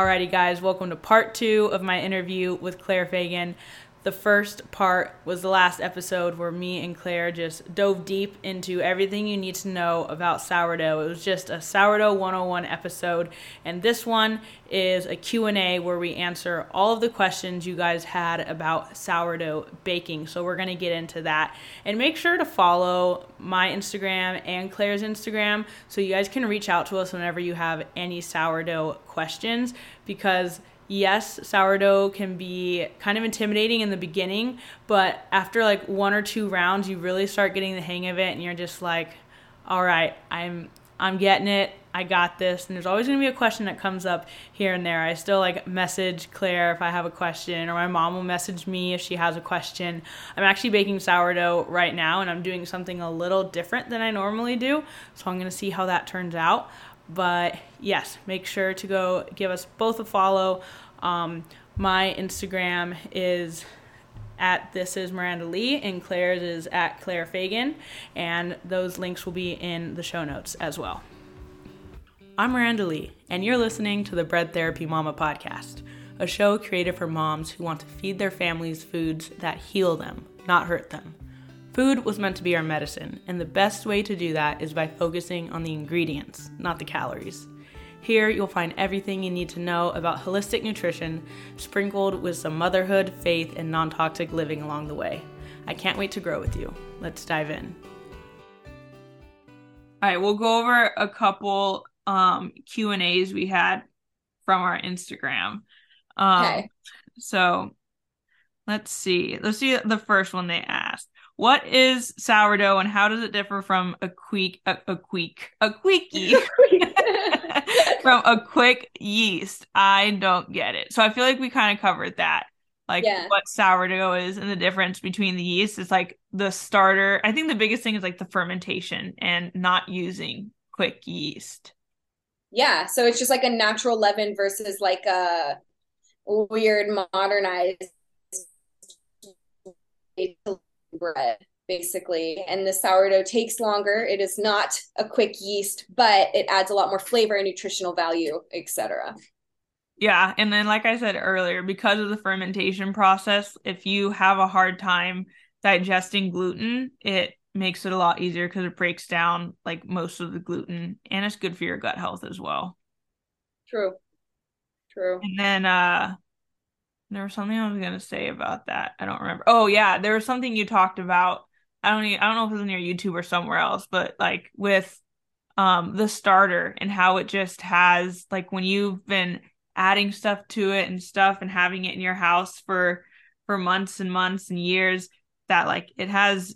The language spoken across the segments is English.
Alrighty, guys, welcome to part two of my interview with Claire Fagin. The first part was the last episode where me and Claire just dove deep into everything you need to know about sourdough. It was just a sourdough 101 episode, and this one is a Q&A where we answer all of the questions you guys had about sourdough baking. So we're going to get into that. And make sure to follow my Instagram and Claire's Instagram so you guys can reach out to us whenever you have any sourdough questions because yes, sourdough can be kind of intimidating in the beginning, but after like one or two rounds, you really start getting the hang of it and you're just like, all right, I'm I'm getting it. I got this. And there's always going to be a question that comes up here and there. I still like message Claire if I have a question, or my mom will message me if she has a question. I'm actually baking sourdough right now, and I'm doing something a little different than I normally do. So I'm going to see how that turns out. But yes, make sure to go give us both a follow. Um, my Instagram is at this is Miranda Lee and Claire's is at Claire Fagin, and those links will be in the show notes as well. I'm Miranda Lee, and you're listening to the Bread Therapy Mama podcast, a show created for moms who want to feed their families foods that heal them, not hurt them. Food was meant to be our medicine, and the best way to do that is by focusing on the ingredients, not the calories. Here, you'll find everything you need to know about holistic nutrition, sprinkled with some motherhood, faith, and non toxic living along the way. I can't wait to grow with you. Let's dive in. All right, we'll go over a couple um, Q and A's we had from our Instagram. Um, okay. So let's see. Let's see the first one they asked. What is sourdough and how does it differ from a quick a, a quick a quickie from a quick yeast? I don't get it. So I feel like we kind of covered that. Like yeah. what sourdough is and the difference between the yeast is like the starter. I think the biggest thing is like the fermentation and not using quick yeast. Yeah, so it's just like a natural leaven versus like a weird modernized bread basically. And the sourdough takes longer. It is not a quick yeast but it adds a lot more flavor and nutritional value etc yeah and then like i said earlier because of the fermentation process if you have a hard time digesting gluten it makes it a lot easier because it breaks down like most of the gluten and it's good for your gut health as well. True. True. And then uh there was something I was gonna say about that. I don't remember. Oh yeah, there was something you talked about. I don't. Even, I don't know if it was on your YouTube or somewhere else, but like with um the starter and how it just has like when you've been adding stuff to it and stuff and having it in your house for for months and months and years that like it has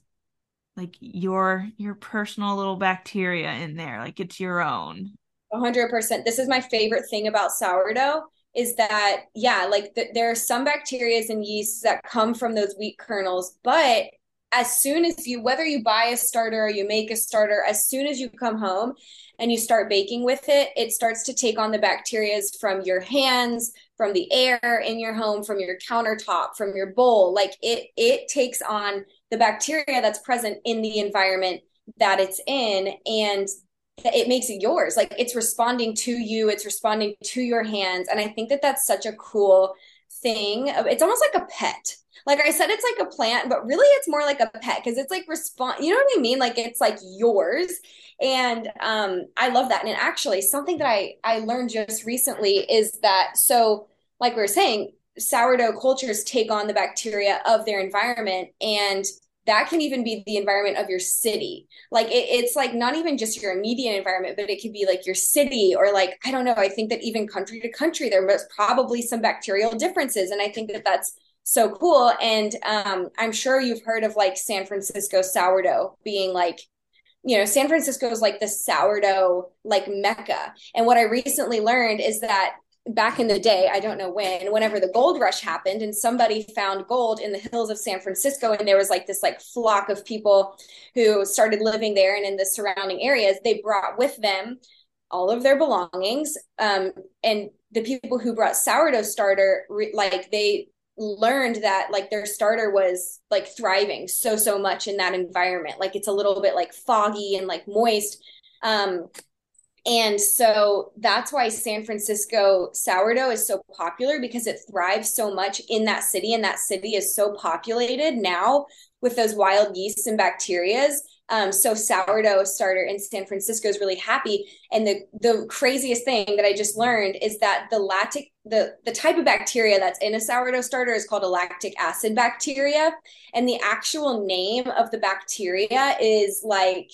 like your your personal little bacteria in there like it's your own 100% this is my favorite thing about sourdough is that yeah like th- there are some bacteria and yeasts that come from those wheat kernels but as soon as you whether you buy a starter or you make a starter as soon as you come home and you start baking with it it starts to take on the bacterias from your hands from the air in your home from your countertop from your bowl. Like it it takes on the bacteria that's present in the environment that it's in and it makes it yours. Like it's responding to you it's responding to your hands. And i think that that's such a cool thing it's almost like a pet. Like i said it's like a plant but really it's more like a pet because it's like respond you know what i mean? Like it's like yours. And um i love that. And actually something that i i learned just recently is that so like we were saying sourdough cultures take on the bacteria of their environment. And that can even be the environment of your city. Like it, it's like not even just your immediate environment but it could be like your city or like i don't know i think that even country to country there was probably some bacterial differences and i think that that's so cool. And um, i'm sure you've heard of like san francisco sourdough being like you know san francisco is like the sourdough like mecca. And what i recently learned is that back in the day, I don't know when, whenever the gold rush happened and somebody found gold in the hills of San Francisco and there was like this like flock of people who started living there and in the surrounding areas, they brought with them all of their belongings. Um, and the people who brought sourdough starter, like they learned that like their starter was like thriving so, so much in that environment. Like it's a little bit like foggy and like moist. Um, And so that's why San Francisco sourdough is so popular because it thrives so much in that city. And that city is so populated now with those wild yeasts and bacterias. Um, so sourdough starter in San Francisco is really happy. And the the craziest thing that I just learned is that the lactic the the type of bacteria that's in a sourdough starter is called a lactic acid bacteria, and the actual name of the bacteria is like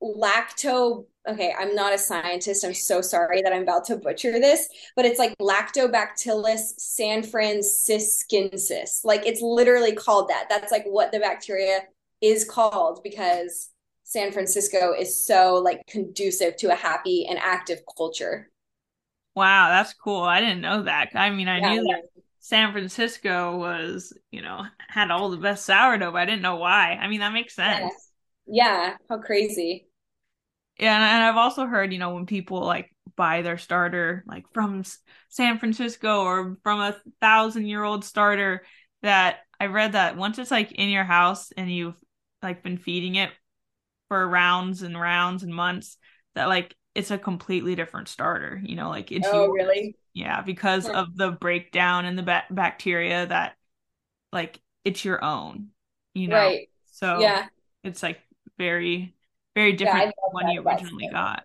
lacto okay i'm not a scientist. I'm so sorry that i'm about to butcher this but it's like lactobacillus sanfranciscensis. like it's literally called that. That's like what the bacteria is called because san francisco is so like conducive to a happy and active culture. Wow that's cool. I didn't know that. I mean i yeah, knew that san francisco was you know had all the best sourdough but i didn't know why. I mean that makes sense. Yeah, yeah. how crazy yeah, and I've also heard, you know, when people like buy their starter like from San Francisco or from a thousand year old starter, that I read that once it's like in your house and you've like been feeding it for rounds and rounds and months, that like it's a completely different starter. You know, like it's oh yours. really yeah because yeah. of the breakdown in the ba- bacteria that like it's your own. You know, right? So yeah, it's like very very different yeah, than one you originally got.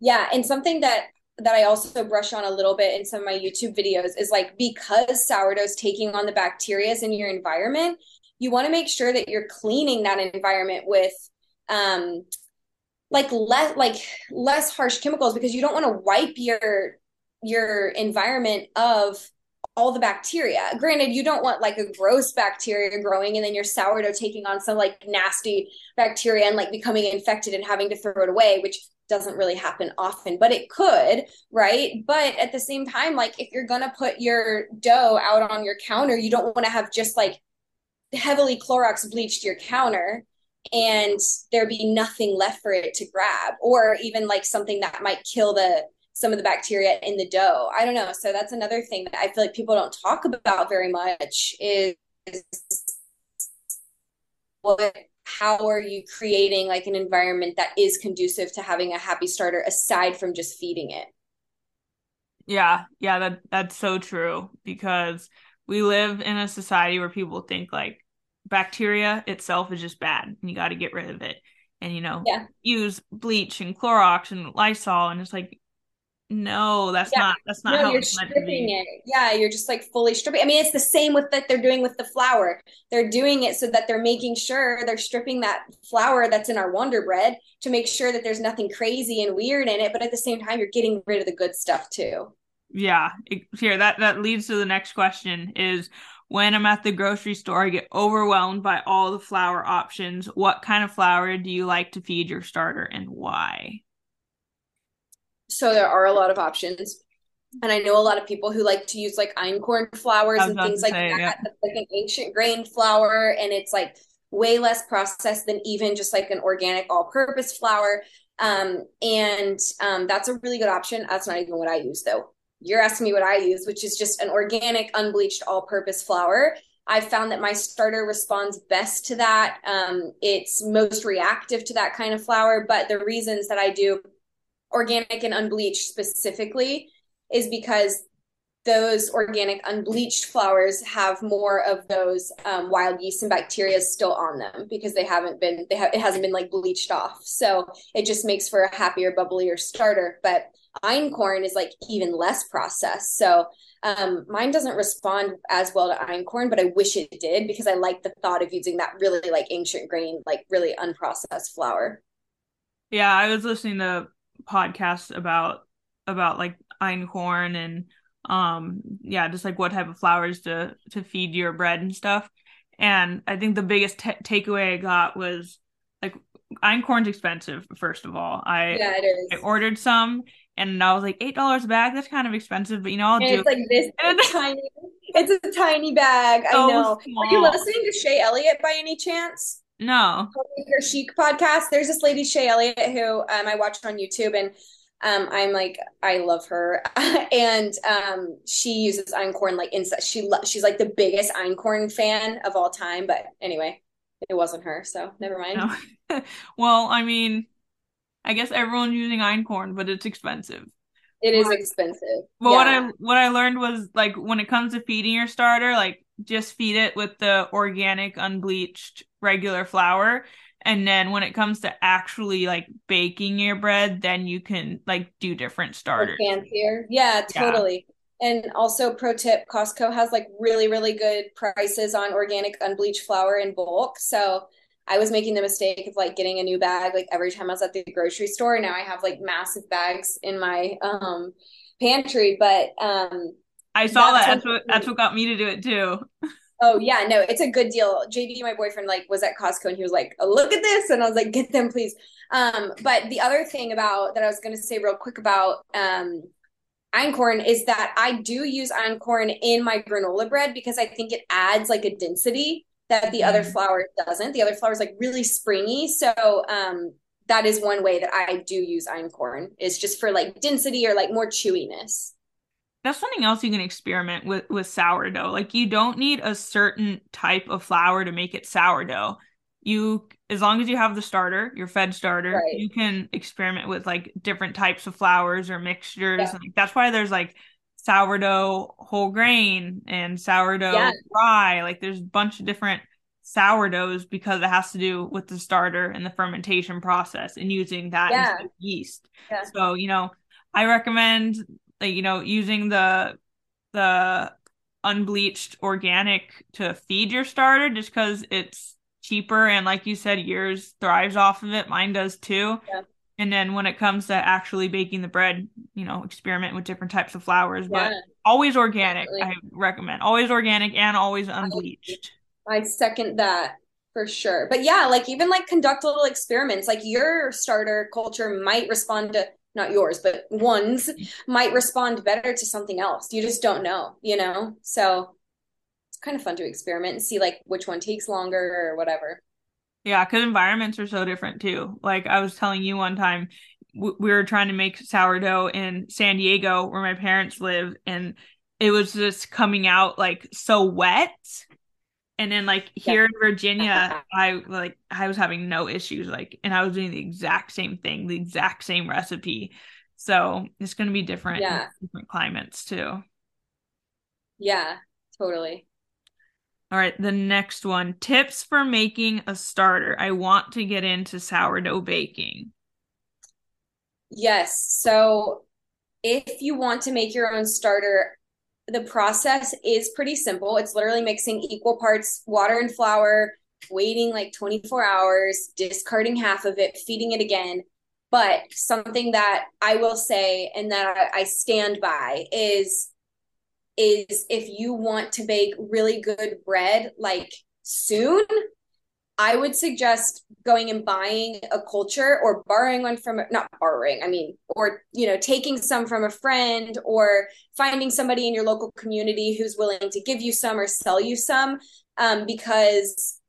Yeah, and something that that I also brush on a little bit in some of my YouTube videos is like because sourdough's taking on the bacteria in your environment, you want to make sure that you're cleaning that environment with um like less like less harsh chemicals because you don't want to wipe your your environment of all the bacteria. Granted, you don't want like a gross bacteria growing and then your sourdough taking on some like nasty bacteria and like becoming infected and having to throw it away, which doesn't really happen often, but it could, right? But at the same time, like if you're gonna put your dough out on your counter, you don't want to have just like heavily Clorox bleached your counter and there be nothing left for it to grab, or even like something that might kill the some of the bacteria in the dough. I don't know. So that's another thing that I feel like people don't talk about very much is what how are you creating like an environment that is conducive to having a happy starter aside from just feeding it? Yeah, yeah, that that's so true because we live in a society where people think like bacteria itself is just bad and you got to get rid of it and you know yeah. use bleach and Clorox and Lysol and it's like no, that's yeah. not that's not no, how you're it's meant to be. It. Yeah, you're just like fully stripping. I mean, it's the same with that they're doing with the flour. They're doing it so that they're making sure they're stripping that flour that's in our Wonder Bread to make sure that there's nothing crazy and weird in it. But at the same time, you're getting rid of the good stuff too. Yeah, here that that leads to the next question: is when I'm at the grocery store, I get overwhelmed by all the flour options. What kind of flour do you like to feed your starter, and why? So there are a lot of options. And I know a lot of people who like to use like einkorn flours and things like say, that. Yeah. like an ancient grain flour, and it's like way less processed than even just like an organic all-purpose flour. Um, and um, that's a really good option. That's not even what I use though. You're asking me what I use, which is just an organic, unbleached, all-purpose flour. I found that my starter responds best to that. Um, it's most reactive to that kind of flour, but the reasons that I do organic and unbleached specifically is because those organic unbleached flowers have more of those um, wild yeast and bacteria still on them because they haven't been they have it hasn't been like bleached off. So it just makes for a happier bubblier starter but einkorn is like even less processed. So um, mine doesn't respond as well to einkorn but i wish it did because i like the thought of using that really like ancient grain like really unprocessed flour yeah i was listening to podcasts about about like einkorn and um yeah just like what type of flowers to to feed your bread and stuff. And i think the biggest t- takeaway i got was like einkorn's expensive first of all. I yeah it is. I ordered some and i was like eight dollars a bag? That's kind of expensive but you know i'll and do it's like this it's tiny it's a tiny bag so i know. Small. are you listening to shaye elliott by any chance no. Her chic podcast. There's this lady Shaye Elliott who um, I watch on YouTube, and um, I'm like, I love her, and um, she uses einkorn like inside. She lo- she's like the biggest einkorn fan of all time. But anyway, it wasn't her, so never mind. No. well, I mean, I guess everyone's using einkorn, but it's expensive. It is expensive. But yeah. what I what I learned was like when it comes to feeding your starter, like just feed it with the organic unbleached regular flour. And then when it comes to actually like baking your bread then you can like do different starters. fancier. Yeah totally. Yeah. and also pro tip costco has like really really good prices on organic unbleached flour in bulk. So i was making the mistake of like getting a new bag like every time i was at the grocery store. Now i have like massive bags in my um pantry. But um I saw that's that. That's what that's what got me to do it too. Oh yeah, no, it's a good deal. JD, my boyfriend, like was at Costco and he was like, oh, "Look at this," and I was like, "Get them, please." Um, but the other thing about that I was going to say real quick about um, einkorn is that I do use einkorn in my granola bread because I think it adds like a density that the other mm-hmm. flour doesn't. The other flour is like really springy, so um, that is one way that I do use einkorn is just for like density or like more chewiness that's something else you can experiment with with sourdough. Like you don't need a certain type of flour to make it sourdough. You as long as you have the starter, your fed starter, right. you can experiment with like different types of flours or mixtures. Yeah. Like, that's why there's like sourdough whole grain and sourdough yeah. rye. Like there's a bunch of different sourdoughs because it has to do with the starter and the fermentation process and using that yeah. yeast. Yeah. So, you know, I recommend like you know using the the unbleached organic to feed your starter just because it's cheaper and like you said yours thrives off of it mine does too yeah. and then when it comes to actually baking the bread you know experiment with different types of flours yeah. but always organic Definitely. i recommend always organic and always unbleached i second that for sure but yeah like even like conduct little experiments like your starter culture might respond to not yours, but ones might respond better to something else. You just don't know, you know? So it's kind of fun to experiment and see like which one takes longer or whatever. Yeah, because environments are so different too. Like I was telling you one time, we were trying to make sourdough in San Diego where my parents live, and it was just coming out like so wet and then like here yeah. in Virginia, I like I was having no issues like and I was doing the exact same thing, the exact same recipe. So it's gonna be different yeah. different climates too. Yeah, totally. All right, the next one. Tips for making a starter. I want to get into sourdough baking. Yes. So if you want to make your own starter, the process is pretty simple. It's literally mixing equal parts water and flour, waiting like 24 hours, discarding half of it, feeding it again. But something that I will say and that I stand by is is if you want to bake really good bread like soon, I would suggest going and buying a culture or borrowing one from not borrowing, I mean, or you know, taking some from a friend or finding somebody in your local community who's willing to give you some or sell you some um, because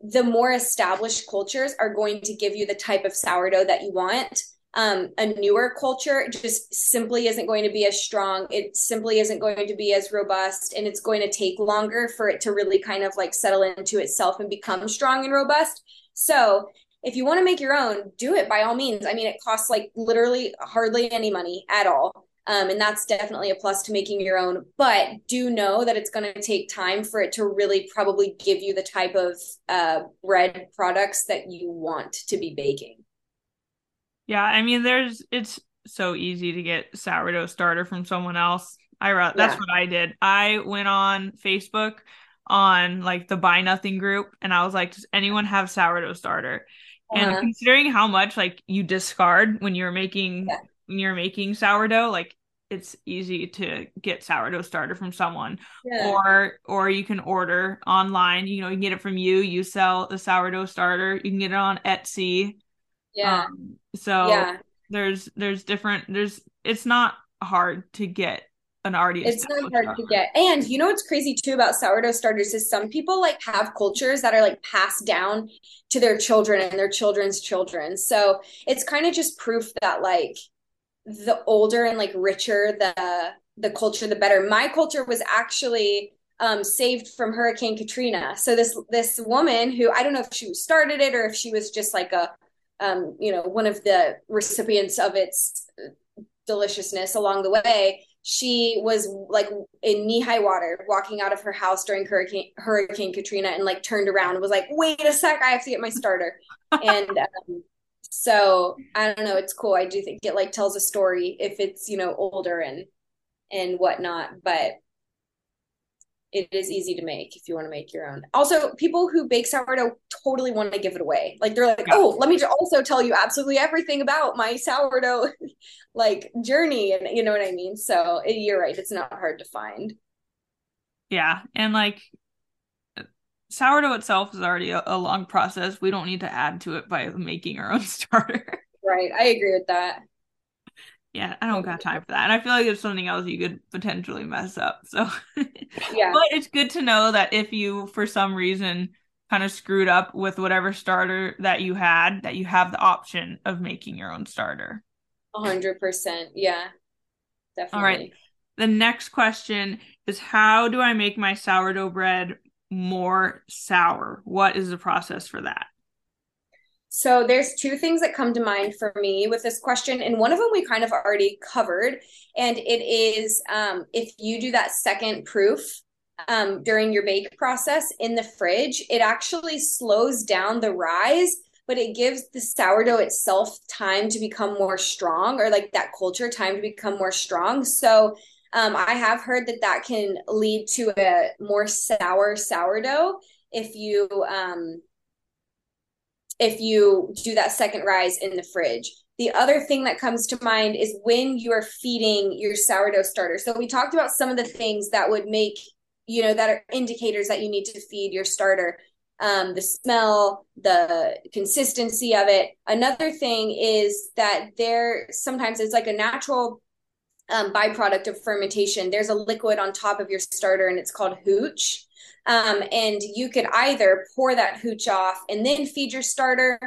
the more established cultures are going to give you the type of sourdough that you want um, a newer culture just simply isn't going to be as strong. It simply isn't going to be as robust, and it's going to take longer for it to really kind of like settle into itself and become strong and robust. So, if you want to make your own, do it by all means. I mean, it costs like literally hardly any money at all. Um, and that's definitely a plus to making your own. But do know that it's going to take time for it to really probably give you the type of uh, bread products that you want to be baking. Yeah, I mean, there's it's so easy to get sourdough starter from someone else. I that's yeah. what I did. I went on Facebook on like the buy nothing group and I was like, does anyone have sourdough starter? Uh-huh. And considering how much like you discard when you're making yeah. when you're making sourdough, like it's easy to get sourdough starter from someone yeah. or or you can order online you know you can get it from you you sell the sourdough starter you can get it on etsy yeah. Um, so yeah. there's there's different there's it's not hard to get an already it's not hard to get. And you know what's crazy too about sourdough starters is some people like have cultures that are like passed down to their children and their children's children. So it's kind of just proof that like the older and like richer the the culture the better. My culture was actually um, saved from hurricane katrina. So this this woman who i don't know if she started it or if she was just like a um, you know, one of the recipients of its deliciousness along the way, she was like in knee high water walking out of her house during hurricane hurricane katrina and like turned around and was like wait a sec i have to get my starter. And um, so i don't know it's cool. I do think it like tells a story if it's you know older and and whatnot but it is easy to make if you want to make your own. Also, people who bake sourdough totally want to give it away. Like they're like, yeah. "Oh, let me also tell you absolutely everything about my sourdough like journey," and you know what I mean. So eh, you're right; it's not hard to find. Yeah, and like sourdough itself is already a, a long process. We don't need to add to it by making our own starter. Right, I agree with that yeah, I don't got time for that. And I feel like it's something else you could potentially mess up. So yeah. But it's good to know that if you for some reason kind of screwed up with whatever starter that you had, that you have the option of making your own starter. A hundred percent. Yeah. Definitely. All right. The next question is how do I make my sourdough bread more sour? What is the process for that? So there's two things that come to mind for me with this question, and one of them we kind of already covered, and it is um, if you do that second proof um, during your bake process in the fridge, it actually slows down the rise, but it gives the sourdough itself time to become more strong, or like that culture time to become more strong. So um, I have heard that that can lead to a more sour sourdough if you um, if you do that second rise in the fridge. The other thing that comes to mind is when you are feeding your sourdough starter. So we talked about some of the things that would make, you know, that are indicators that you need to feed your starter. Um, the smell, the consistency of it. Another thing is that there sometimes it's like a natural um, byproduct of fermentation. There's a liquid on top of your starter and it's called hooch. Um, and you could either pour that hooch off and then feed your starter,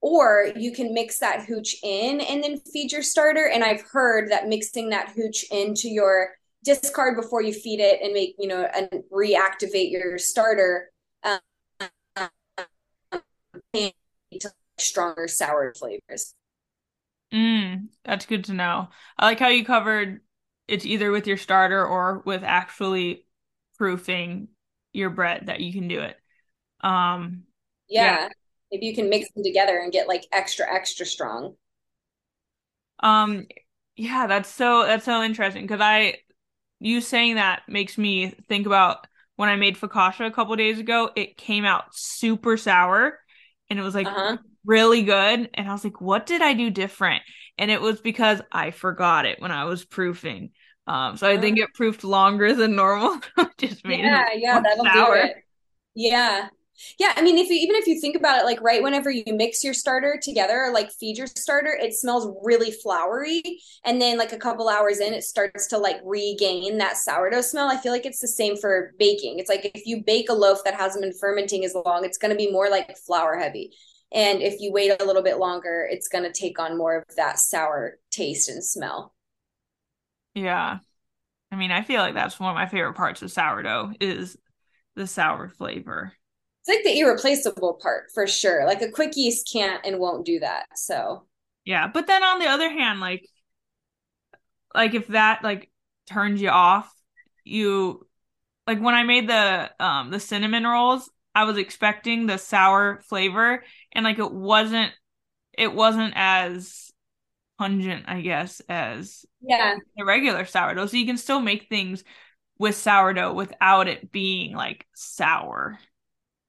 or you can mix that hooch in and then feed your starter. And I've heard that mixing that hooch into your discard before you feed it and make, you know, and reactivate your starter um, stronger sour flavors. Mm, that's good to know. I like how you covered it's either with your starter or with actually proofing your bread that you can do it. Um yeah. yeah. Maybe you can mix them together and get like extra extra strong. Um yeah, that's so that's so interesting because I you saying that makes me think about when I made focaccia a couple days ago, it came out super sour and it was like uh-huh. Really good and I was like what did I do different? And it was because I forgot it when I was proofing. Um, so I think it proofed longer than normal. Just made yeah, yeah, that'll do it. Yeah. Yeah, I mean, if you even if you think about it, like right whenever you mix your starter together, like feed your starter, it smells really flowery, and then like a couple hours in, it starts to like regain that sourdough smell. I feel like it's the same for baking. It's like if you bake a loaf that hasn't been fermenting as long, it's going to be more like flour heavy, and if you wait a little bit longer, it's going to take on more of that sour taste and smell. Yeah. I mean, I feel like that's one of my favorite parts of sourdough is the sour flavor. It's like the irreplaceable part for sure. Like a quick yeast can't and won't do that. So yeah, but then on the other hand, like like if that like turns you off, you like when I made the um the cinnamon rolls, I was expecting the sour flavor and like it wasn't it wasn't as pungent, I guess, as yeah the regular sourdough. So you can still make things with sourdough without it being like sour.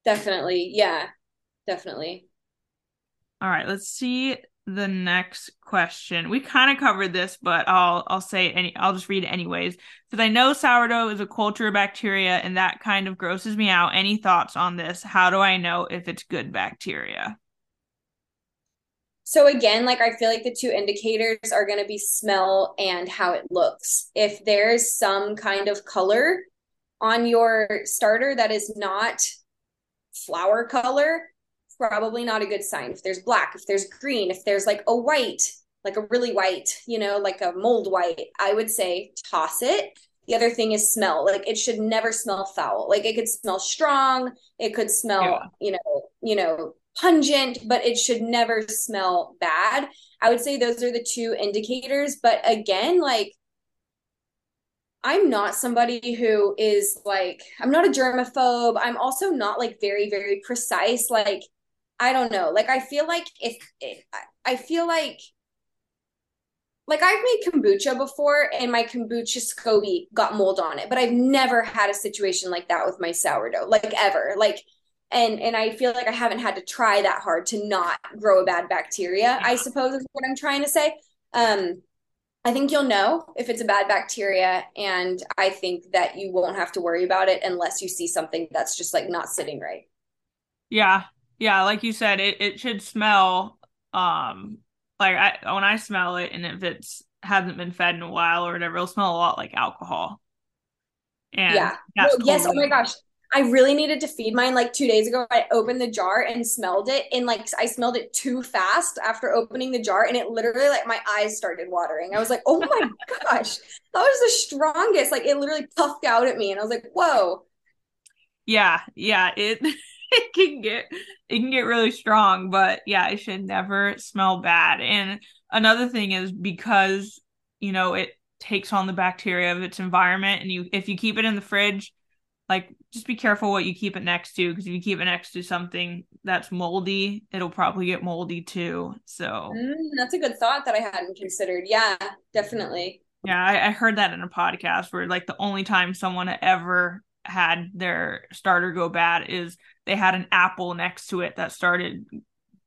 Definitely. Yeah. Definitely. All right, let's see the next question. We kind of covered this, but I'll I'll say any I'll just read it anyways. Because I know sourdough is a culture of bacteria and that kind of grosses me out. Any thoughts on this? How do I know if it's good bacteria? So again, like I feel like the two indicators are going to be smell and how it looks. If there's some kind of color on your starter that is not flour color, probably not a good sign. If there's black, if there's green, if there's like a white, like a really white, you know, like a mold white, I would say toss it. The other thing is smell. Like it should never smell foul. Like it could smell strong. It could smell, yeah. you know, you know, pungent, but it should never smell bad. I would say those are the two indicators. But again, like I'm not somebody who is like, I'm not a germaphobe. I'm also not like very, very precise. Like, I don't know. Like, I feel like if, if I feel like, like I've made kombucha before and my kombucha SCOBY got mold on it, but I've never had a situation like that with my sourdough, like ever. Like, and and I feel like I haven't had to try that hard to not grow a bad bacteria. I suppose is what I'm trying to say. Um, I think you'll know if it's a bad bacteria, and I think that you won't have to worry about it unless you see something that's just like not sitting right. Yeah, yeah, like you said, it it should smell um like I when I smell it, and if it's hasn't been fed in a while or whatever, it'll smell a lot like alcohol. And yeah, well, yes. Oh my gosh, I really needed to feed mine like two days ago. I opened the jar and smelled it, and like I smelled it too fast after opening the jar, and it literally like my eyes started watering. I was like, oh my gosh, that was the strongest. Like it literally puffed out at me, and I was like, whoa. Yeah, yeah, it it can get it can get really strong, but yeah, it should never smell bad. And another thing is because you know it takes on the bacteria of its environment, and you if you keep it in the fridge like just be careful what you keep it next to because if you keep it next to something that's moldy it'll probably get moldy too so. Mm, that's a good thought that i hadn't considered. Yeah definitely. Yeah I, I, heard that in a podcast where like the only time someone ever had their starter go bad is they had an apple next to it that started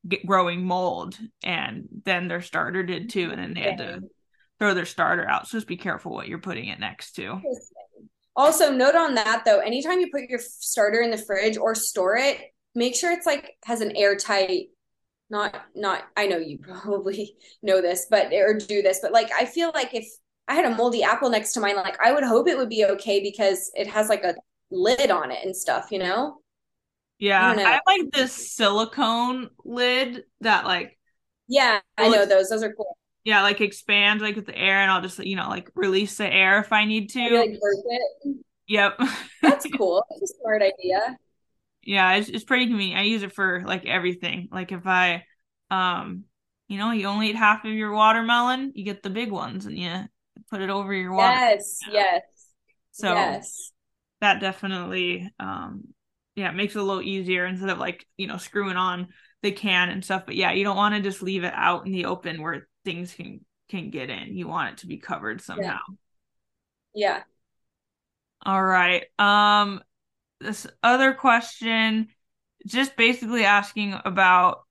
get, growing mold and then their starter did too and then they had to throw their starter out. So just be careful what you're putting it next to. Also, note on that though, anytime you put your starter in the fridge or store it, make sure it's like has an airtight not not I know you probably know this, but or do this, but like I feel like if I had a moldy apple next to mine, like I would hope it would be okay because it has like a lid on it and stuff, you know? Yeah. I, I like this silicone lid that like Yeah, I know those. Those are cool. Yeah, like expand like with the air, and I'll just you know like release the air if I need to. like it. Yep. That's cool. That's a smart idea. Yeah, it's it's pretty convenient. I use it for like everything. Like if I, um, you know, you only eat half of your watermelon, you get the big ones, and you put it over your water. Yes. Yes. So yes. That definitely, um, yeah, it makes it a little easier instead of like you know screwing on the can and stuff. But yeah, you don't want to just leave it out in the open where things can can get in. You want it to be covered somehow. Yeah. yeah. All right. Um this other question just basically asking about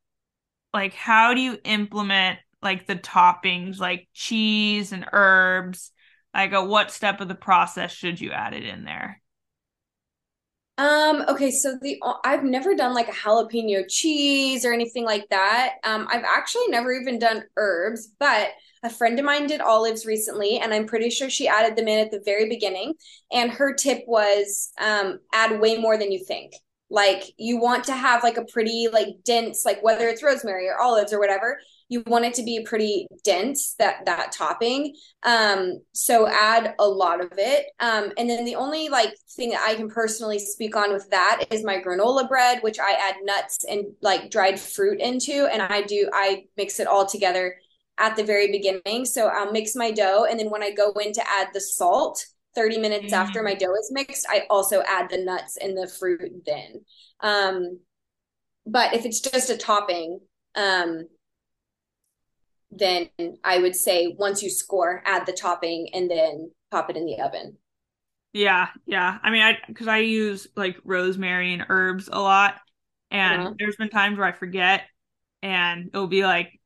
like how do you implement like the toppings like cheese and herbs like at what step of the process should you add it in there um, okay, so the I've never done like a jalapeno cheese or anything like that. Um, I've actually never even done herbs, but a friend of mine did olives recently, and I'm pretty sure she added them in at the very beginning. And her tip was um, add way more than you think. Like you want to have like a pretty like dense, like whether it's rosemary or olives or whatever, you want it to be pretty dense that that topping. Um so add a lot of it. Um and then the only like thing that i can personally speak on with that is my granola bread which i add nuts and like dried fruit into and i do i mix it all together at the very beginning. So i'll mix my dough and then when i go in to add the salt 30 minutes mm-hmm. after my dough is mixed i also add the nuts and the fruit then. Um but if it's just a topping um then I would say once you score, add the topping and then pop it in the oven. Yeah, yeah. I mean, I because I use like rosemary and herbs a lot, and uh-huh. there's been times where I forget, and it'll be like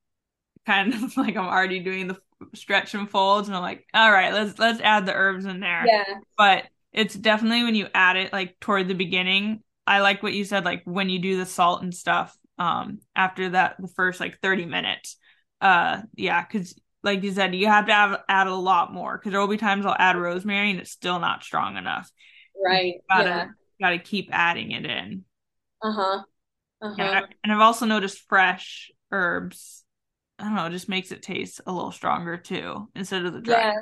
kind of like I'm already doing the stretch and folds, and I'm like, all right, let's let's add the herbs in there. Yeah. But it's definitely when you add it like toward the beginning. I like what you said, like when you do the salt and stuff. Um, after that, the first like 30 minutes uh yeah because like you said you have to have, add a lot more because there will be times i'll add rosemary and it's still not strong enough right you gotta, yeah. gotta keep adding it in uh-huh uh-huh and, I, and i've also noticed fresh herbs i don't know just makes it taste a little stronger too instead of the dry yeah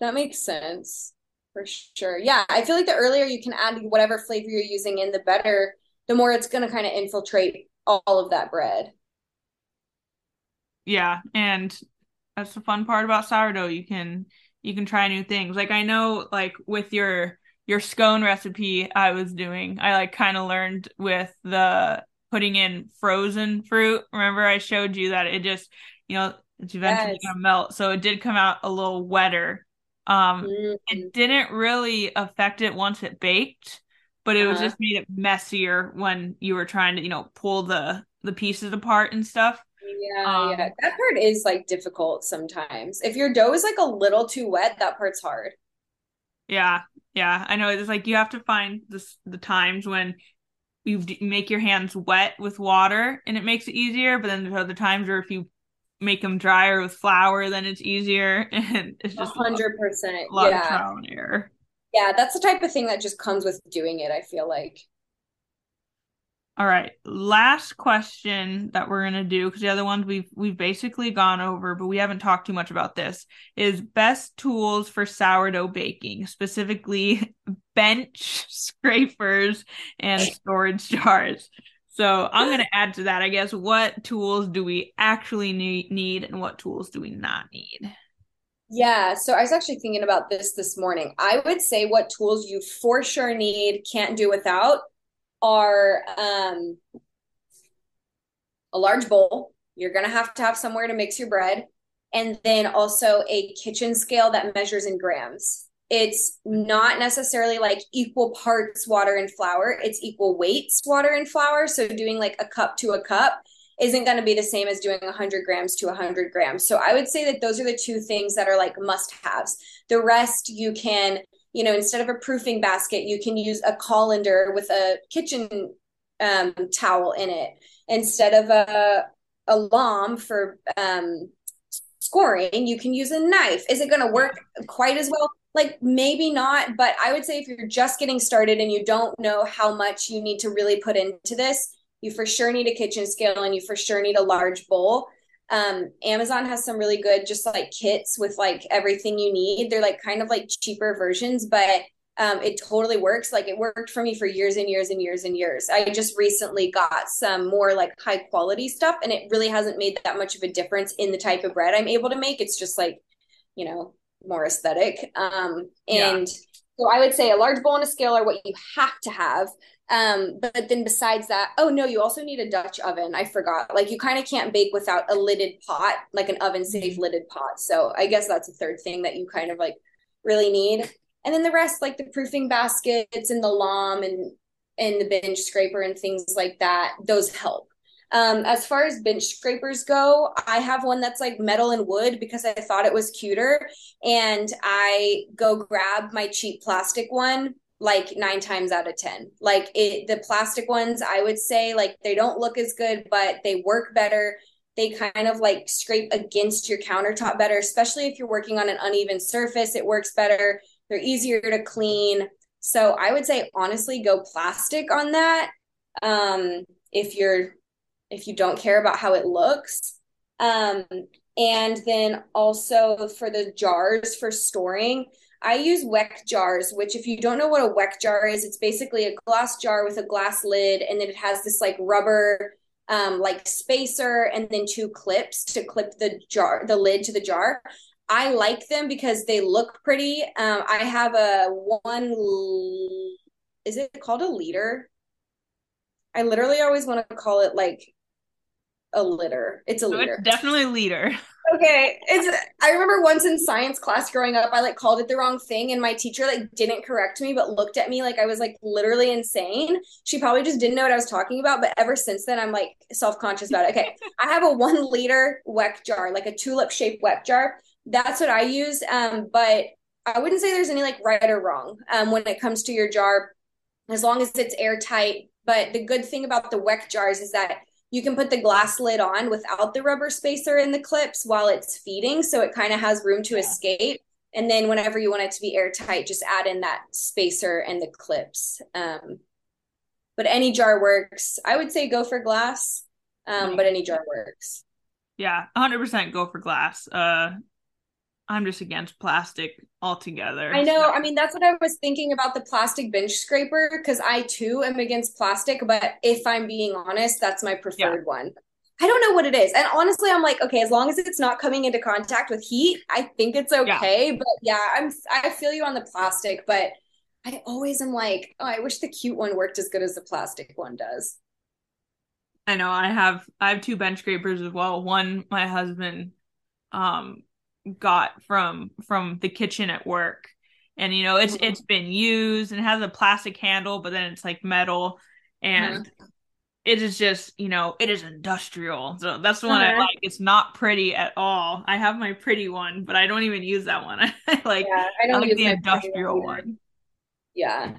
that makes sense for sure yeah i feel like the earlier you can add whatever flavor you're using in the better the more it's going to kind of infiltrate all of that bread. Yeah, and that's the fun part about sourdough. You can you can try new things. Like I know like with your your scone recipe I was doing, I like kind of learned with the putting in frozen fruit. Remember I showed you that it just, you know, it's eventually yes. gonna melt. So it did come out a little wetter. Um mm-hmm. it didn't really affect it once it baked, but it uh-huh. was just made it messier when you were trying to, you know, pull the the pieces apart and stuff. Yeah, um, yeah. That part is like difficult sometimes. If your dough is like a little too wet, that part's hard. Yeah, yeah. I know it's like you have to find this the times when you d- make your hands wet with water and it makes it easier, but then there's other times where if you make them drier with flour, then it's easier and it's just hundred percent. A lot yeah. of trial and error. Yeah, that's the type of thing that just comes with doing it. I feel like. All right, last question that we're gonna do because the other ones we've we've basically gone over, but we haven't talked too much about this. Is best tools for sourdough baking, specifically bench scrapers and storage jars. So I'm gonna add to that. I guess what tools do we actually need, need and what tools do we not need? Yeah, so I was actually thinking about this this morning. I would say what tools you for sure need, can't do without are um, a large bowl. You're going to have to have somewhere to mix your bread. And then also a kitchen scale that measures in grams. It's not necessarily like equal parts water and flour, it's equal weights water and flour. So doing like a cup to a cup isn't going to be the same as doing 100 grams to 100 grams. So I would say that those are the two things that are like must haves. The rest you can you know, instead of a proofing basket, you can use a colander with a kitchen um, towel in it instead of a a lame for um, scoring. You can use a knife. Is it going to work quite as well? Like maybe not, but I would say if you're just getting started and you don't know how much you need to really put into this, you for sure need a kitchen scale and you for sure need a large bowl um, Amazon has some really good just like kits with like everything you need. They're like kind of like cheaper versions, but um, it totally works. Like it worked for me for years and years and years and years. I just recently got some more like high quality stuff, and it really hasn't made that much of a difference in the type of bread I'm able to make. It's just like, you know, more aesthetic. Um, and yeah. So I would say a large bowl and a scale are what you have to have. Um, but then besides that, oh no, you also need a Dutch oven. I forgot. Like you kind of can't bake without a lidded pot, like an oven safe mm-hmm. lidded pot. So I guess that's a third thing that you kind of like really need. And then the rest, like the proofing baskets and the lame and and the bench scraper and things like that, those help. Um, as far as bench scrapers go, I have one that's like metal and wood because I thought it was cuter. And I go grab my cheap plastic one like nine times out of 10. Like it, the plastic ones, I would say like they don't look as good, but they work better. They kind of like scrape against your countertop better, especially if you're working on an uneven surface. It works better. They're easier to clean. So I would say honestly go plastic on that. Um, if you're if you don't care about how it looks. Um, and then also for the jars for storing, I use Weck jars, which if you don't know what a Weck jar is, it's basically a glass jar with a glass lid, and then it has this like rubber um, like spacer and then two clips to clip the jar, the lid to the jar. I like them because they look pretty. Um, I have a one. Is it called a liter? I literally always want to call it like a litter. It's a so. It's definitely a liter. okay it's i remember once in science class growing up i like called it the wrong thing and my teacher like didn't correct me but looked at me like i was like literally insane she probably just didn't know what i was talking about but ever since then i'm like self-conscious about it okay i have a one liter weck jar like a tulip shaped weck jar that's what i use um but i wouldn't say there's any like right or wrong um when it comes to your jar as long as it's airtight but the good thing about the weck jars is that you can put the glass lid on without the rubber spacer in the clips while it's feeding. So it kind of has room to yeah. escape. And then whenever you want it to be airtight, just add in that spacer and the clips. Um, but any jar works. I would say go for glass, um, but any jar works. Yeah, 100% go for glass. Uh, I'm just against plastic altogether. I know. So. I mean, that's what I was thinking about the plastic bench scraper because I too am against plastic. But if I'm being honest, that's my preferred yeah. one. I don't know what it is. And honestly, I'm like, okay, as long as it's not coming into contact with heat, I think it's okay. Yeah. But yeah, I'm I feel you on the plastic, but I always am like, oh, I wish the cute one worked as good as the plastic one does. I know. I have I have two bench scrapers as well. One my husband um got from from the kitchen at work. And you know, it's mm-hmm. it's been used and has a plastic handle, but then it's like metal. And mm-hmm. it is just you know it is industrial. So that's the one uh-huh. i like. It's not pretty at all. I have my pretty one but i don't even use that one. I like yeah, I, don't I like the industrial one. Yeah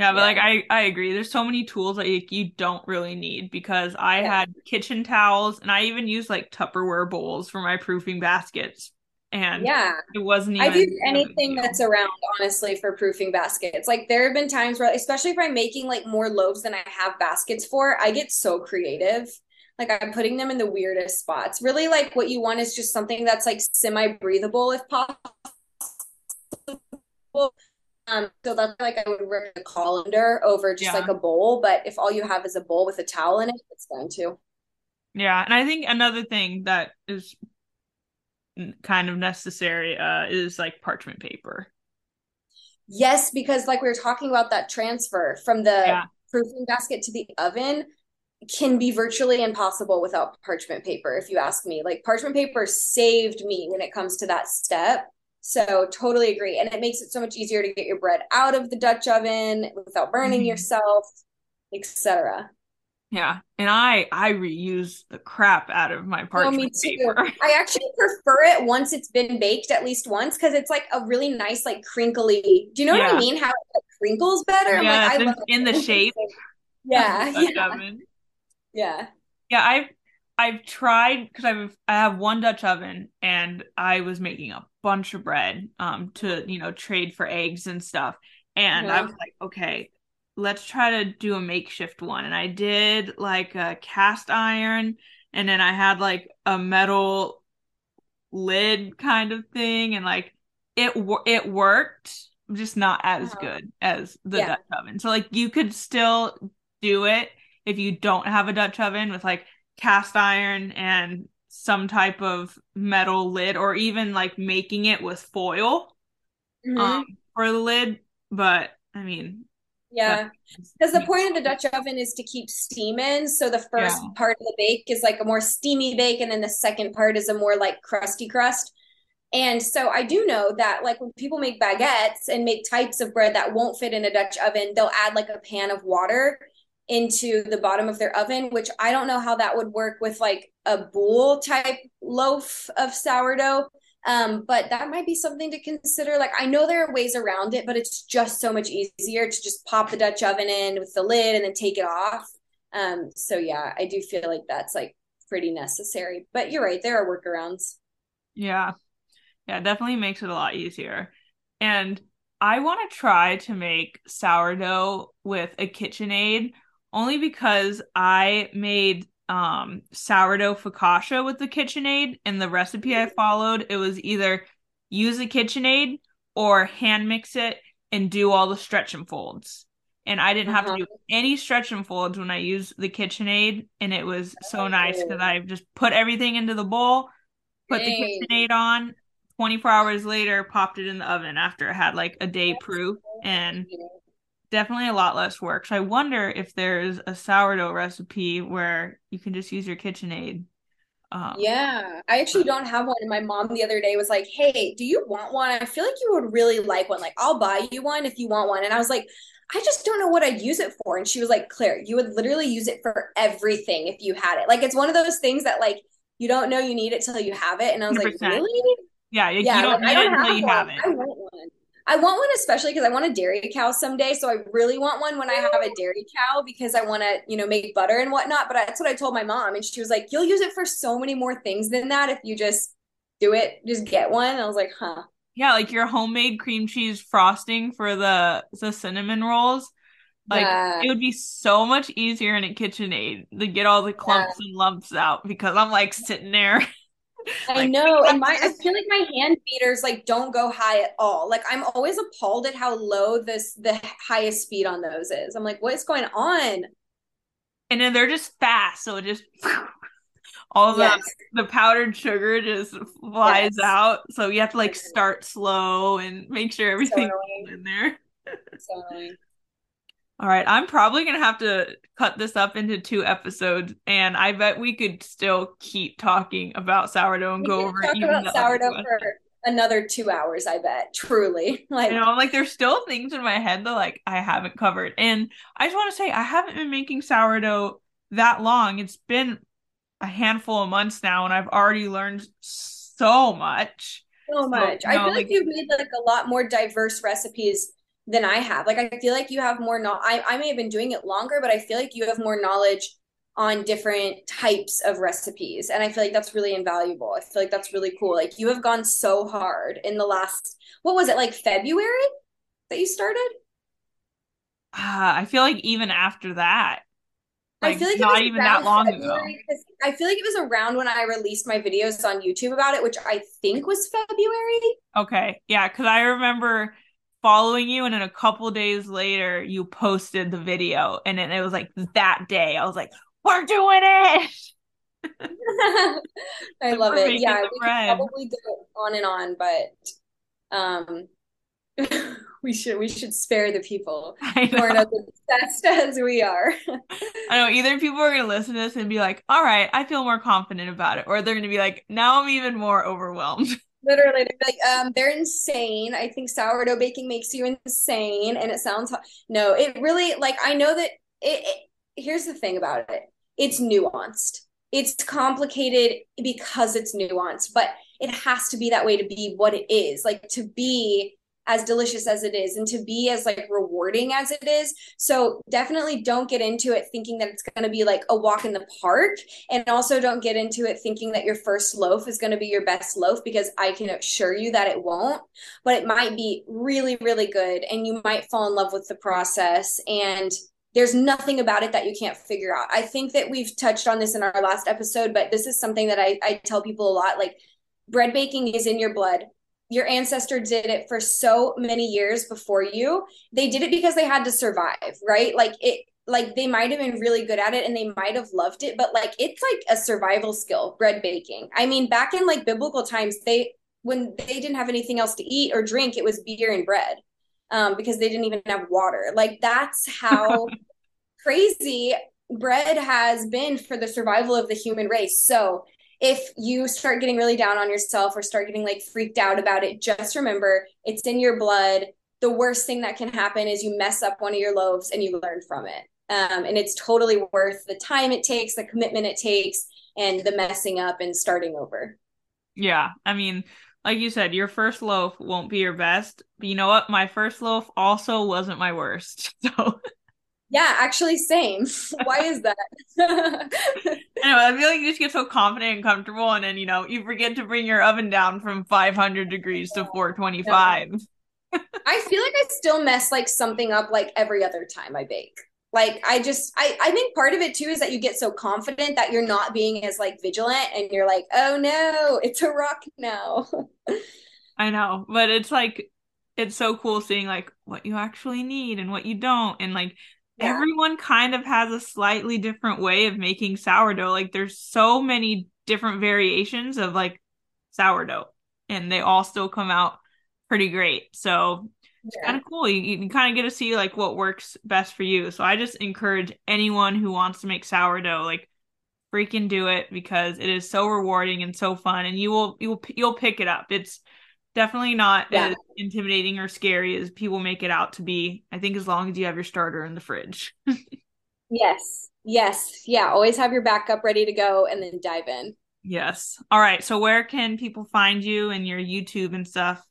yeah, but yeah. like I, I agree. There's so many tools that you, you don't really need because I yeah. had kitchen towels and I even used like Tupperware bowls for my proofing baskets and yeah it wasn't even i do anything that's around honestly for proofing baskets like there have been times where especially if i'm making like more loaves than i have baskets for i get so creative like i'm putting them in the weirdest spots really like what you want is just something that's like semi breathable if possible um so that's like i would rip a colander over just yeah. like a bowl but if all you have is a bowl with a towel in it it's fine too yeah and i think another thing that is kind of necessary uh, is like parchment paper. Yes, because like we were talking about that transfer from the yeah. proofing basket to the oven can be virtually impossible without parchment paper if you ask me. Like parchment paper saved me when it comes to that step. So totally agree and it makes it so much easier to get your bread out of the Dutch oven without burning mm-hmm. yourself, etc. Yeah, and I I reuse the crap out of my parchment oh, me too. paper. I actually prefer it once it's been baked at least once because it's like a really nice like crinkly. Do you know yeah. what I mean? How it like, crinkles better. Yeah, like, I in, in the shape. Yeah, yeah. yeah, yeah. I've I've tried because I've I have one Dutch oven and I was making a bunch of bread um to you know trade for eggs and stuff and yeah. I was like okay let's try to do a makeshift one. And I did like a cast iron, and then I had like a metal lid kind of thing, and like it it worked, just not as uh-huh. good as the yeah. Dutch oven. So like you could still do it if you don't have a Dutch oven with like cast iron and some type of metal lid, or even like making it with foil mm-hmm. um, for the lid. But I mean, yeah. Because the point of the Dutch oven is to keep steam in. So the first yeah. part of the bake is like a more steamy bake, and then the second part is a more like crusty crust. And so I do know that like when people make baguettes and make types of bread that won't fit in a Dutch oven, they'll add like a pan of water into the bottom of their oven, which I don't know how that would work with like a boule type loaf of sourdough. Um, but that might be something to consider. Like, I know there are ways around it, but it's just so much easier to just pop the Dutch oven in with the lid and then take it off. Um, so yeah, I do feel like that's like pretty necessary. But you're right, there are workarounds. Yeah. Yeah, definitely makes it a lot easier. And I want to try to make sourdough with a KitchenAid only because I made um sourdough focaccia with the KitchenAid and the recipe I followed it was either use a KitchenAid or hand mix it and do all the stretch and folds. And I didn't have uh-huh. to do any stretch and folds when I used the KitchenAid and it was so nice because I just put everything into the bowl, put Dang. the KitchenAid on, 24 hours later popped it in the oven after it had like a day proof and definitely a lot less work. So I wonder if there's a sourdough recipe where you can just use your KitchenAid. Um, yeah, I actually don't have one. And my mom the other day was like, "Hey, do you want one? I feel like you would really like one. Like, I'll buy you one if you want one." And I was like, "I just don't know what I'd use it for." And she was like, "Claire, you would literally use it for everything if you had it. Like, it's one of those things that like you don't know you need it till you have it." And I was 100%. like, "Really?" Yeah, you, yeah, you don't like, need it until you one. have it. I want one. I want one especially because I want a dairy cow someday. So I really want one when I have a dairy cow because I want to, you know, make butter and whatnot. But that's what I told my mom. And she was like, you'll use it for so many more things than that if you just do it, just get one. And I was like, huh. Yeah, like your homemade cream cheese frosting for the the cinnamon rolls. Like yeah. it would be so much easier in a KitchenAid to get all the clumps yeah. and lumps out because I'm like sitting there I like, know, and my I feel like my hand beaters like don't go high at all. Like I'm always appalled at how low this the highest speed on those is. I'm like, what is going on? And then they're just fast, so it just all the yes. the powdered sugar just flies yes. out. So you have to like start slow and make sure everything's so in there. so annoying. All right, I'm probably gonna have to cut this up into two episodes, and I bet we could still keep talking about sourdough and we go over talk even about sourdough for another two hours. I bet, truly. Like, you know, like there's still things in my head that like I haven't covered, and I just want to say I haven't been making sourdough that long. It's been a handful of months now, and I've already learned so much. So much. So, I feel like, like you've made like a lot more diverse recipes than I have. Like I feel like you have more no I, I may have been doing it longer, but I feel like you have more knowledge on different types of recipes. And I feel like that's really invaluable. I feel like that's really cool. Like you have gone so hard in the last what was it, like February that you started? Uh, I feel like even after that. Like, I feel like not even that long February, ago. I feel like it was around when I released my videos on YouTube about it, which I think was February. Okay. Yeah, because I remember following you and then a couple days later you posted the video and then it was like that day. I was like we're doing it! I love it. yeah we could probably go on and on but um we should we should spare the people who are not as obsessed as we are. I know either people are gonna listen to this and be like, "All right, I feel more confident about it," or they're gonna be like, "Now I'm even more overwhelmed." Literally, like, um, they're insane. I think sourdough baking makes you insane, and it sounds no. It really like I know that it, it. Here's the thing about it: it's nuanced. It's complicated because it's nuanced, but it has to be that way to be what it is. Like to be as delicious as it is and to be as like rewarding as it is. So definitely don't get into it thinking that it's going to be like a walk in the park and also don't get into it thinking that your first loaf is going to be your best loaf because I can assure you that it won't, but it might be really really good and you might fall in love with the process and there's nothing about it that you can't figure out. I think that we've touched on this in our last episode, but this is something that I, I tell people a lot like bread baking is in your blood your ancestor did it for so many years before you they did it because they had to survive right? Like it like they might have been really good at it and they might have loved it but like it's like a survival skill bread baking. I mean back in like biblical times they when they didn't have anything else to eat or drink it was beer and bread um, because they didn't even have water. Like that's how crazy bread has been for the survival of the human race. So if you start getting really down on yourself or start getting like freaked out about it, just remember it's in your blood. The worst thing that can happen is you mess up one of your loaves and you learn from it. Um, and it's totally worth the time it takes, the commitment it takes, and the messing up and starting over. Yeah. I mean, like you said, your first loaf won't be your best. But you know what? My first loaf also wasn't my worst. So yeah, actually, same. Why is that? anyway, I feel like you just get so confident and comfortable, and then you know you forget to bring your oven down from 500 degrees to 425. I feel like I still mess like something up like every other time I bake. Like I just I I think part of it too is that you get so confident that you're not being as like vigilant and you're like, "Oh no, it's a rock now." I know, but it's like it's so cool seeing like what you actually need and what you don't and like yeah. everyone kind of has a slightly different way of making sourdough. Like there's so many different variations of like sourdough and they all still come out pretty great. So it's yeah. kind of cool. You, you kind of get to see like what works best for you. So I just encourage anyone who wants to make sourdough, like freaking do it because it is so rewarding and so fun and you will you will you'll pick it up. It's definitely not yeah. as intimidating or scary as people make it out to be. I think as long as you have your starter in the fridge. yes. Yes. Yeah. Always have your backup ready to go and then dive in. Yes. All right. So where can people find you and your YouTube and stuff?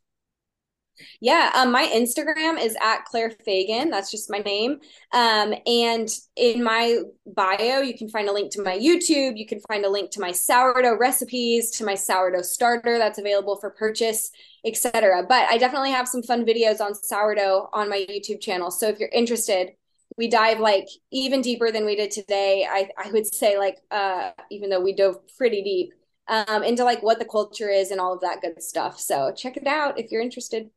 Yeah, um, my Instagram is at Claire Fagin. That's just my name. Um, and in my bio, you can find a link to my YouTube. You can find a link to my sourdough recipes, to my sourdough starter that's available for purchase, etc. But I definitely have some fun videos on sourdough on my YouTube channel. So if you're interested, we dive like even deeper than we did today. I I would say like uh, even though we dove pretty deep, um, into like what the culture is and all of that good stuff. So check it out if you're interested.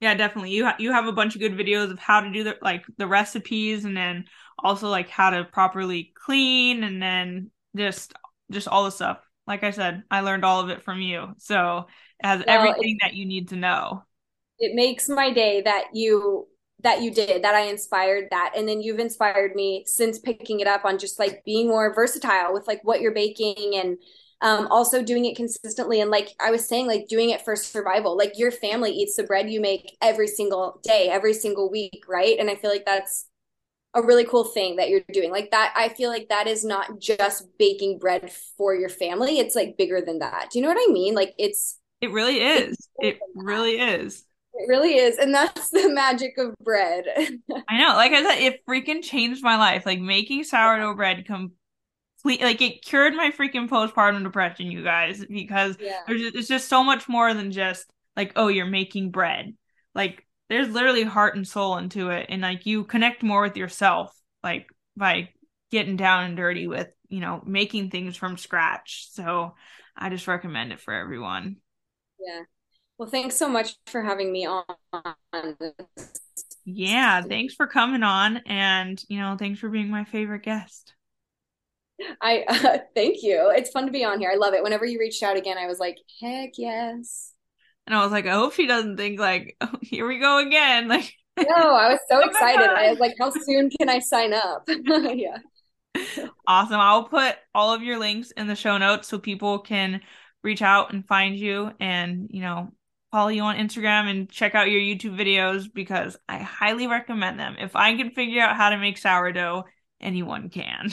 Yeah, definitely. You ha- you have a bunch of good videos of how to do the like the recipes and then also like how to properly clean and then just just all the stuff. Like I said, I learned all of it from you. So it has well, everything it, that you need to know. It makes my day that you that you did that I inspired that and then you've inspired me since picking it up on just like being more versatile with like what you're baking and um, also doing it consistently. And like i was saying like doing it for survival. Like your family eats the bread you make every single day every single week right? And i feel like that's a really cool thing that you're doing. Like that i feel like that is not just baking bread for your family. It's like bigger than that. Do you know what i mean? Like it's it really is. it really is. It really is. And that's the magic of bread. I know. Like i said it freaking changed my life. Like making sourdough bread come like it cured my freaking postpartum depression, you guys, because yeah. there's just, it's just so much more than just like, oh, you're making bread. Like there's literally heart and soul into it, and like you connect more with yourself, like by getting down and dirty with you know making things from scratch. So I just recommend it for everyone. Yeah. Well, thanks so much for having me on. Yeah, thanks for coming on, and you know, thanks for being my favorite guest. I uh, thank you. It's fun to be on here. I love it. Whenever you reached out again, I was like, heck yes. And I was like, I hope she doesn't think like, oh, here we go again. Like, no, I was so oh excited. I was like, how soon can I sign up? yeah. Awesome. I'll put all of your links in the show notes so people can reach out and find you and, you know, follow you on Instagram and check out your YouTube videos because I highly recommend them. If I can figure out how to make sourdough, anyone can.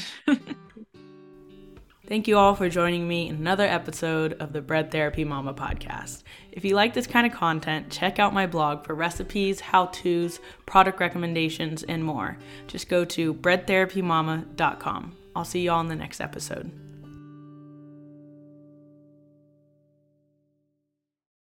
Thank you all for joining me in another episode of the Bread Therapy Mama podcast. If you like this kind of content, check out my blog for recipes, how to's, product recommendations, and more. Just go to breadtherapymama.com. I'll see you all in the next episode.